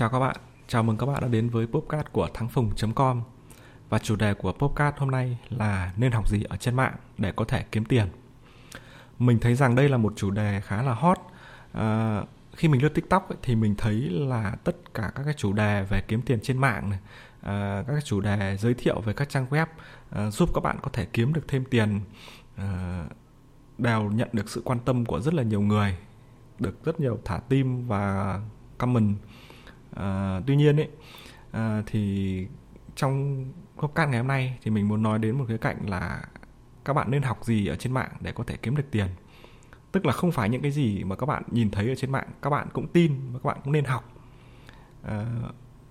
Chào các bạn, chào mừng các bạn đã đến với podcast của thắng phùng.com Và chủ đề của podcast hôm nay là nên học gì ở trên mạng để có thể kiếm tiền. Mình thấy rằng đây là một chủ đề khá là hot. À, Khi mình lướt tiktok ấy, thì mình thấy là tất cả các cái chủ đề về kiếm tiền trên mạng này à, Các cái chủ đề giới thiệu về các trang web à, giúp các bạn có thể kiếm được thêm tiền à, đều nhận được sự quan tâm của rất là nhiều người được rất nhiều thả tim và comment à, tuy nhiên ấy à, thì trong podcast ngày hôm nay thì mình muốn nói đến một cái cạnh là các bạn nên học gì ở trên mạng để có thể kiếm được tiền. Tức là không phải những cái gì mà các bạn nhìn thấy ở trên mạng các bạn cũng tin và các bạn cũng nên học. À,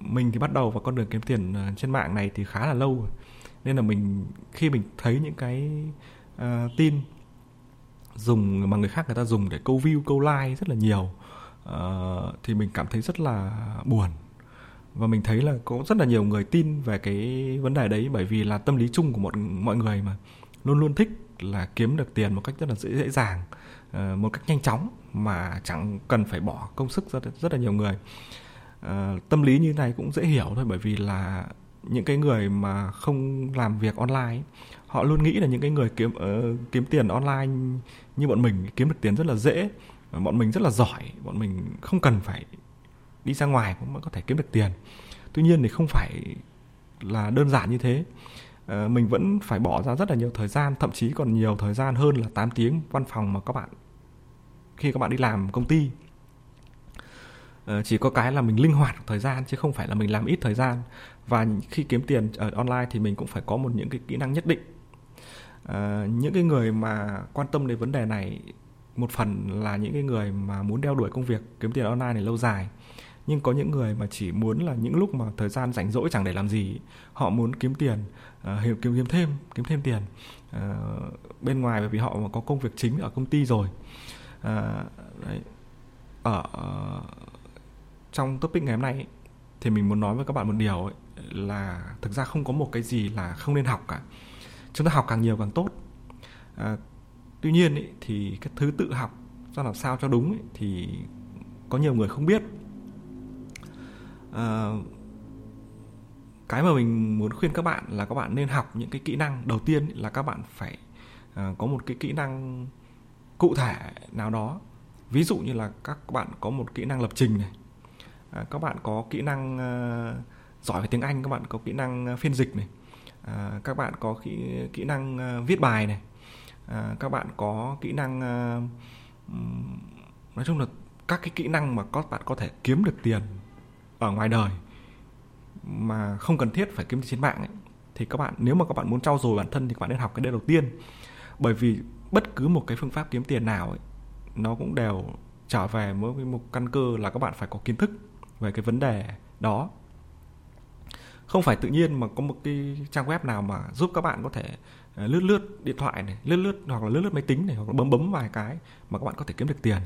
mình thì bắt đầu vào con đường kiếm tiền trên mạng này thì khá là lâu rồi. Nên là mình khi mình thấy những cái uh, tin dùng mà người khác người ta dùng để câu view câu like rất là nhiều uh, thì mình cảm thấy rất là buồn. Và mình thấy là có rất là nhiều người tin về cái vấn đề đấy bởi vì là tâm lý chung của mọi mọi người mà luôn luôn thích là kiếm được tiền một cách rất là dễ dễ dàng uh, một cách nhanh chóng mà chẳng cần phải bỏ công sức rất rất là nhiều người. Uh, tâm lý như này cũng dễ hiểu thôi bởi vì là những cái người mà không làm việc online họ luôn nghĩ là những cái người kiếm uh, kiếm tiền online như bọn mình kiếm được tiền rất là dễ bọn mình rất là giỏi bọn mình không cần phải đi ra ngoài cũng có thể kiếm được tiền. Tuy nhiên thì không phải là đơn giản như thế. À, mình vẫn phải bỏ ra rất là nhiều thời gian thậm chí còn nhiều thời gian hơn là 8 tiếng văn phòng mà các bạn khi các bạn đi làm công ty. À, chỉ có cái là mình linh hoạt thời gian chứ không phải là mình làm ít thời gian. Và khi kiếm tiền ở online thì mình cũng phải có một những cái kỹ năng nhất định. À, những cái người mà quan tâm đến vấn đề này một phần là những cái người mà muốn đeo đuổi công việc kiếm tiền online này lâu dài. Nhưng có những người mà chỉ muốn là những lúc mà thời gian rảnh rỗi chẳng để làm gì họ muốn kiếm tiền uh, kiếm kiếm thêm kiếm thêm tiền. Uh, bên ngoài bởi vì họ có công việc chính ở công ty rồi. Uh, đấy. ở uh, trong topic ngày hôm nay ấy, thì mình muốn nói với các bạn một điều ấy, là thực ra không có một cái gì là không nên học cả. Chúng ta học càng nhiều càng tốt. À, tuy nhiên ý, thì cái thứ tự học ra làm sao cho đúng ý, thì có nhiều người không biết. À, cái mà mình muốn khuyên các bạn là các bạn nên học những cái kỹ năng đầu tiên ý, là các bạn phải à, có một cái kỹ năng cụ thể nào đó. Ví dụ như là các bạn có một kỹ năng lập trình này à, các bạn có kỹ năng à, giỏi về tiếng anh các bạn có kỹ năng à, phiên dịch này à, các bạn có kỹ kỹ năng à, viết bài này à, các bạn có kỹ năng ờ, nói chung là các cái kỹ năng mà các bạn có thể kiếm được tiền ở ngoài đời mà không cần thiết phải kiếm trên mạng ấy, thì các bạn nếu mà các bạn muốn trau dồi bản thân thì các bạn nên học cái đấy đầu tiên. Bởi vì bất cứ một cái phương pháp kiếm tiền nào ấy, nó cũng đều trở về với một căn cơ là các bạn phải có kiến thức về cái vấn đề đó. Không phải tự nhiên mà có một cái trang web nào mà giúp các bạn có thể Ờ, lướt lướt điện thoại này lướt lướt hoặc là lướt lướt máy tính này hoặc là bấm bấm vài cái mà các bạn có thể kiếm được tiền.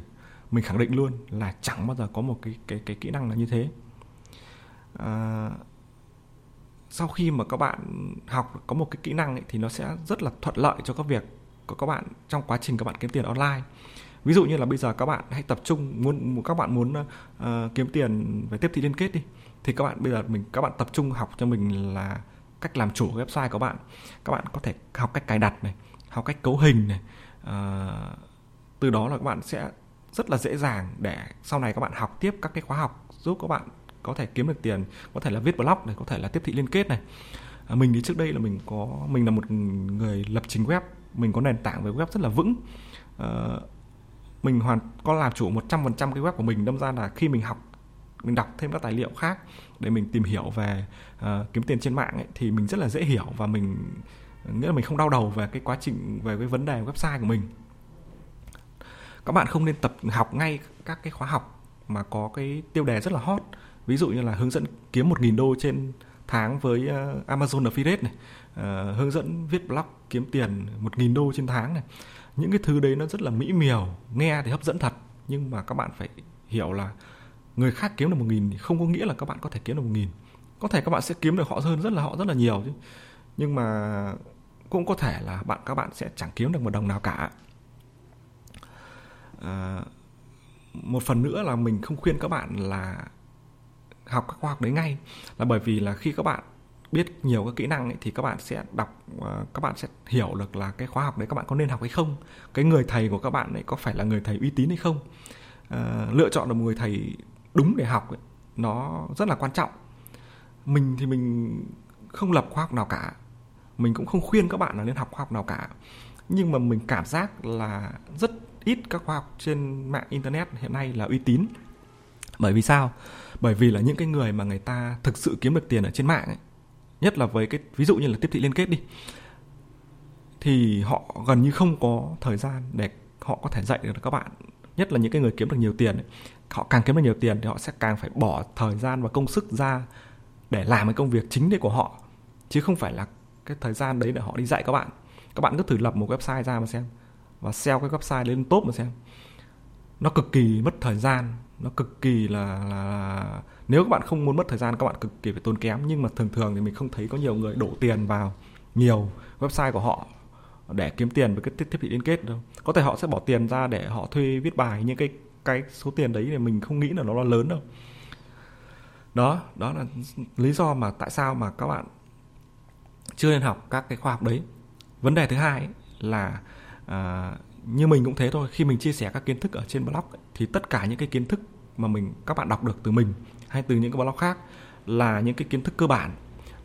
Mình khẳng định luôn là chẳng bao giờ có một cái cái cái kỹ năng là như thế. À, sau khi mà các bạn học có một cái kỹ năng ấy, thì nó sẽ rất là thuận lợi cho các việc của các bạn trong quá trình các bạn kiếm tiền online. Ví dụ như là bây giờ các bạn hãy tập trung muốn các bạn muốn uh, kiếm tiền về tiếp thị liên kết đi thì các bạn bây giờ mình các bạn tập trung học cho mình là cách làm chủ website của bạn. Các bạn có thể học cách cài đặt này học cách cấu hình này. À, từ đó là các bạn sẽ rất là dễ dàng để sau này các bạn học tiếp các cái khóa học giúp các bạn có thể kiếm được tiền có thể là viết blog này có thể là tiếp thị liên kết này. À, mình thì trước đây là mình có mình là một người lập trình web mình có nền tảng về web rất là vững. À, mình hoàn có làm chủ 100% cái web của mình đâm ra là khi mình học mình đọc thêm các tài liệu khác để mình tìm hiểu về uh, kiếm tiền trên mạng ấy, thì mình rất là dễ hiểu và mình nghĩa là mình không đau đầu về cái quá trình về cái vấn đề website của mình. Các bạn không nên tập học ngay các cái khóa học mà có cái tiêu đề rất là hot. Ví dụ như là hướng dẫn kiếm 1.000 đô trên tháng với uh, Amazon Affiliate này uh, hướng dẫn viết blog kiếm tiền 1.000 đô trên tháng này. Những cái thứ đấy nó rất là mỹ miều nghe thì hấp dẫn thật nhưng mà các bạn phải hiểu là người khác kiếm được một nghìn thì không có nghĩa là các bạn có thể kiếm được một nghìn. Có thể các bạn sẽ kiếm được họ hơn rất là họ rất là nhiều chứ. Nhưng mà cũng có thể là bạn các bạn sẽ chẳng kiếm được một đồng nào cả. À, một phần nữa là mình không khuyên các bạn là học các khóa học đấy ngay. Là bởi vì là khi các bạn biết nhiều các kỹ năng ấy, thì các bạn sẽ đọc à, các bạn sẽ hiểu được là cái khóa học đấy các bạn có nên học hay không. Cái người thầy của các bạn ấy có phải là người thầy uy tín hay không? À, lựa chọn được một người thầy đúng để học ấy, nó rất là quan trọng. Mình thì mình không lập khoa học nào cả mình cũng không khuyên các bạn là nên học khoa học nào cả. Nhưng mà mình cảm giác là rất ít các khoa học trên mạng internet hiện nay là uy tín. Bởi vì sao? Bởi vì là những cái người mà người ta thực sự kiếm được tiền ở trên mạng ấy, nhất là với cái ví dụ như là tiếp thị liên kết đi thì họ gần như không có thời gian để họ có thể dạy được các bạn nhất là những cái người kiếm được nhiều tiền ấy. họ càng kiếm được nhiều tiền thì họ sẽ càng phải bỏ thời gian và công sức ra để làm cái công việc chính đấy của họ chứ không phải là cái thời gian đấy để họ đi dạy các bạn. Các bạn cứ thử lập một website ra mà xem và sell cái website lên top mà xem. Nó cực kỳ mất thời gian nó cực kỳ là, là, là nếu các bạn không muốn mất thời gian các bạn cực kỳ phải tốn kém. Nhưng mà thường thường thì mình không thấy có nhiều người đổ tiền vào nhiều website của họ để kiếm tiền với cái thiết bị liên kết đâu. Có thể họ sẽ bỏ tiền ra để họ thuê viết bài những cái cái số tiền đấy thì mình không nghĩ là nó là lớn đâu. Đó đó là lý do mà tại sao mà các bạn chưa nên học các cái khoa học đấy. Vấn đề thứ hai ấy là à, như mình cũng thế thôi khi mình chia sẻ các kiến thức ở trên blog ấy, thì tất cả những cái kiến thức mà mình các bạn đọc được từ mình hay từ những cái blog khác là những cái kiến thức cơ bản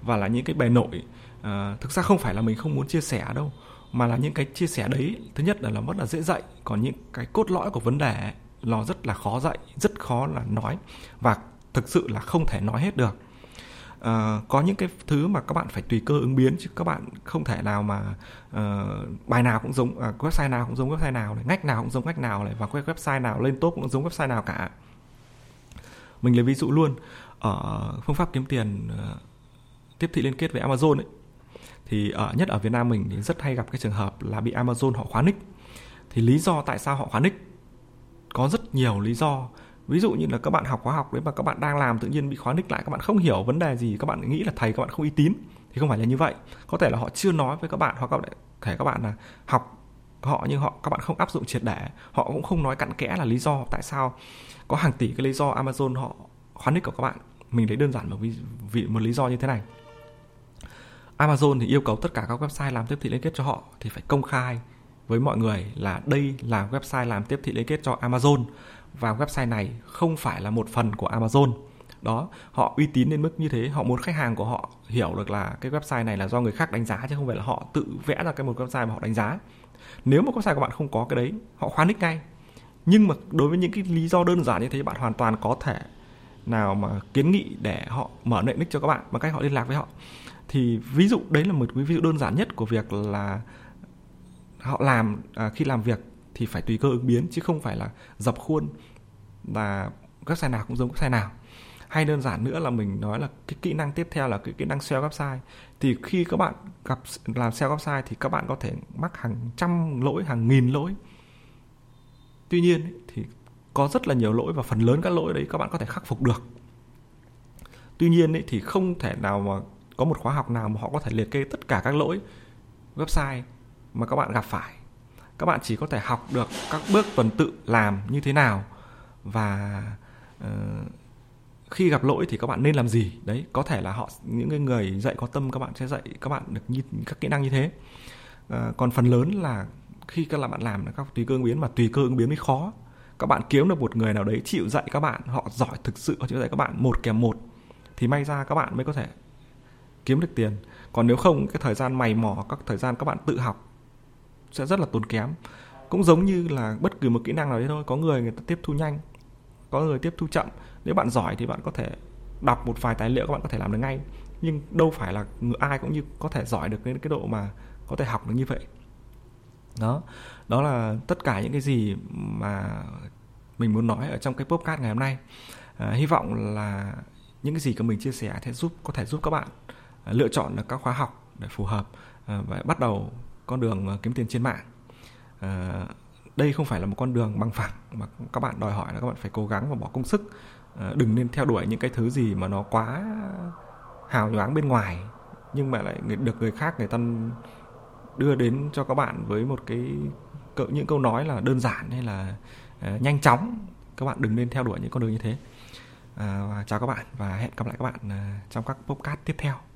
và là những cái bề nổi à, thực ra không phải là mình không muốn chia sẻ đâu mà là những cái chia sẻ đấy thứ nhất là nó rất là dễ dạy còn những cái cốt lõi của vấn đề nó rất là khó dạy rất khó là nói và thực sự là không thể nói hết được. À, có những cái thứ mà các bạn phải tùy cơ ứng biến chứ các bạn không thể nào mà uh, bài nào cũng giống uh, website nào cũng giống website nào này ngách nào cũng giống ngách nào này và website nào lên top cũng giống website nào cả. Mình lấy ví dụ luôn ở phương pháp kiếm tiền uh, tiếp thị liên kết với Amazon ấy thì ở nhất ở Việt Nam mình thì rất hay gặp cái trường hợp là bị Amazon họ khóa nick. Thì lý do tại sao họ khóa nick? Có rất nhiều lý do. Ví dụ như là các bạn học khóa học đấy mà các bạn đang làm tự nhiên bị khóa nick lại, các bạn không hiểu vấn đề gì, các bạn nghĩ là thầy các bạn không uy tín, thì không phải là như vậy. Có thể là họ chưa nói với các bạn hoặc có thể các bạn là học họ nhưng họ, các bạn không áp dụng triệt để. Họ cũng không nói cặn kẽ là lý do tại sao. Có hàng tỷ cái lý do Amazon họ khóa nick của các bạn. Mình lấy đơn giản một vì một lý do như thế này. Amazon thì yêu cầu tất cả các website làm tiếp thị liên kết cho họ thì phải công khai với mọi người là đây là website làm tiếp thị liên kết cho Amazon và website này không phải là một phần của Amazon. Đó, họ uy tín đến mức như thế, họ muốn khách hàng của họ hiểu được là cái website này là do người khác đánh giá chứ không phải là họ tự vẽ ra cái một website mà họ đánh giá. Nếu mà website của bạn không có cái đấy, họ khóa nick ngay. Nhưng mà đối với những cái lý do đơn giản như thế, bạn hoàn toàn có thể nào mà kiến nghị để họ mở nệ nick cho các bạn bằng cách họ liên lạc với họ thì ví dụ đấy là một ví dụ đơn giản nhất của việc là họ làm à, khi làm việc thì phải tùy cơ ứng biến chứ không phải là dập khuôn và website nào cũng giống website nào. Hay đơn giản nữa là mình nói là cái kỹ năng tiếp theo là cái kỹ năng SEO website. Thì khi các bạn gặp làm SEO website thì các bạn có thể mắc hàng trăm lỗi hàng nghìn lỗi. Tuy nhiên thì có rất là nhiều lỗi và phần lớn các lỗi đấy các bạn có thể khắc phục được. Tuy nhiên ấy, thì không thể nào mà có một khóa học nào mà họ có thể liệt kê tất cả các lỗi website mà các bạn gặp phải? Các bạn chỉ có thể học được các bước tuần tự làm như thế nào và uh, khi gặp lỗi thì các bạn nên làm gì? Đấy có thể là họ những người dạy có tâm các bạn sẽ dạy các bạn được như các kỹ năng như thế. Uh, còn phần lớn là khi các bạn làm là các tùy cơ ứng biến mà tùy cơ ứng biến mới khó. Các bạn kiếm được một người nào đấy chịu dạy các bạn họ giỏi thực sự họ chịu dạy các bạn một kèm một thì may ra các bạn mới có thể kiếm được tiền. Còn nếu không cái thời gian mày mò các thời gian các bạn tự học sẽ rất là tốn kém. Cũng giống như là bất cứ một kỹ năng nào đấy thôi có người người ta tiếp thu nhanh có người tiếp thu chậm. Nếu bạn giỏi thì bạn có thể đọc một vài tài liệu các bạn có thể làm được ngay. Nhưng đâu phải là ai cũng như có thể giỏi được đến cái độ mà có thể học được như vậy. Đó. Đó là tất cả những cái gì mà mình muốn nói ở trong cái podcast ngày hôm nay. À, hy vọng là những cái gì của mình chia sẻ sẽ giúp có thể giúp các bạn lựa chọn được các khóa học để phù hợp ờ, và bắt đầu con đường ờ, kiếm tiền trên mạng. Ờ, đây không phải là một con đường bằng phẳng mà các bạn đòi hỏi là các bạn phải cố gắng và bỏ công sức. Đừng nên theo đuổi những cái thứ gì mà nó quá hào nhoáng bên ngoài nhưng mà lại được người khác người ta đưa đến cho các bạn với một cái những câu nói là đơn giản hay là nhanh chóng. Các bạn đừng nên theo đuổi những con đường như thế. À, và chào các bạn và hẹn gặp lại các bạn trong các podcast tiếp theo.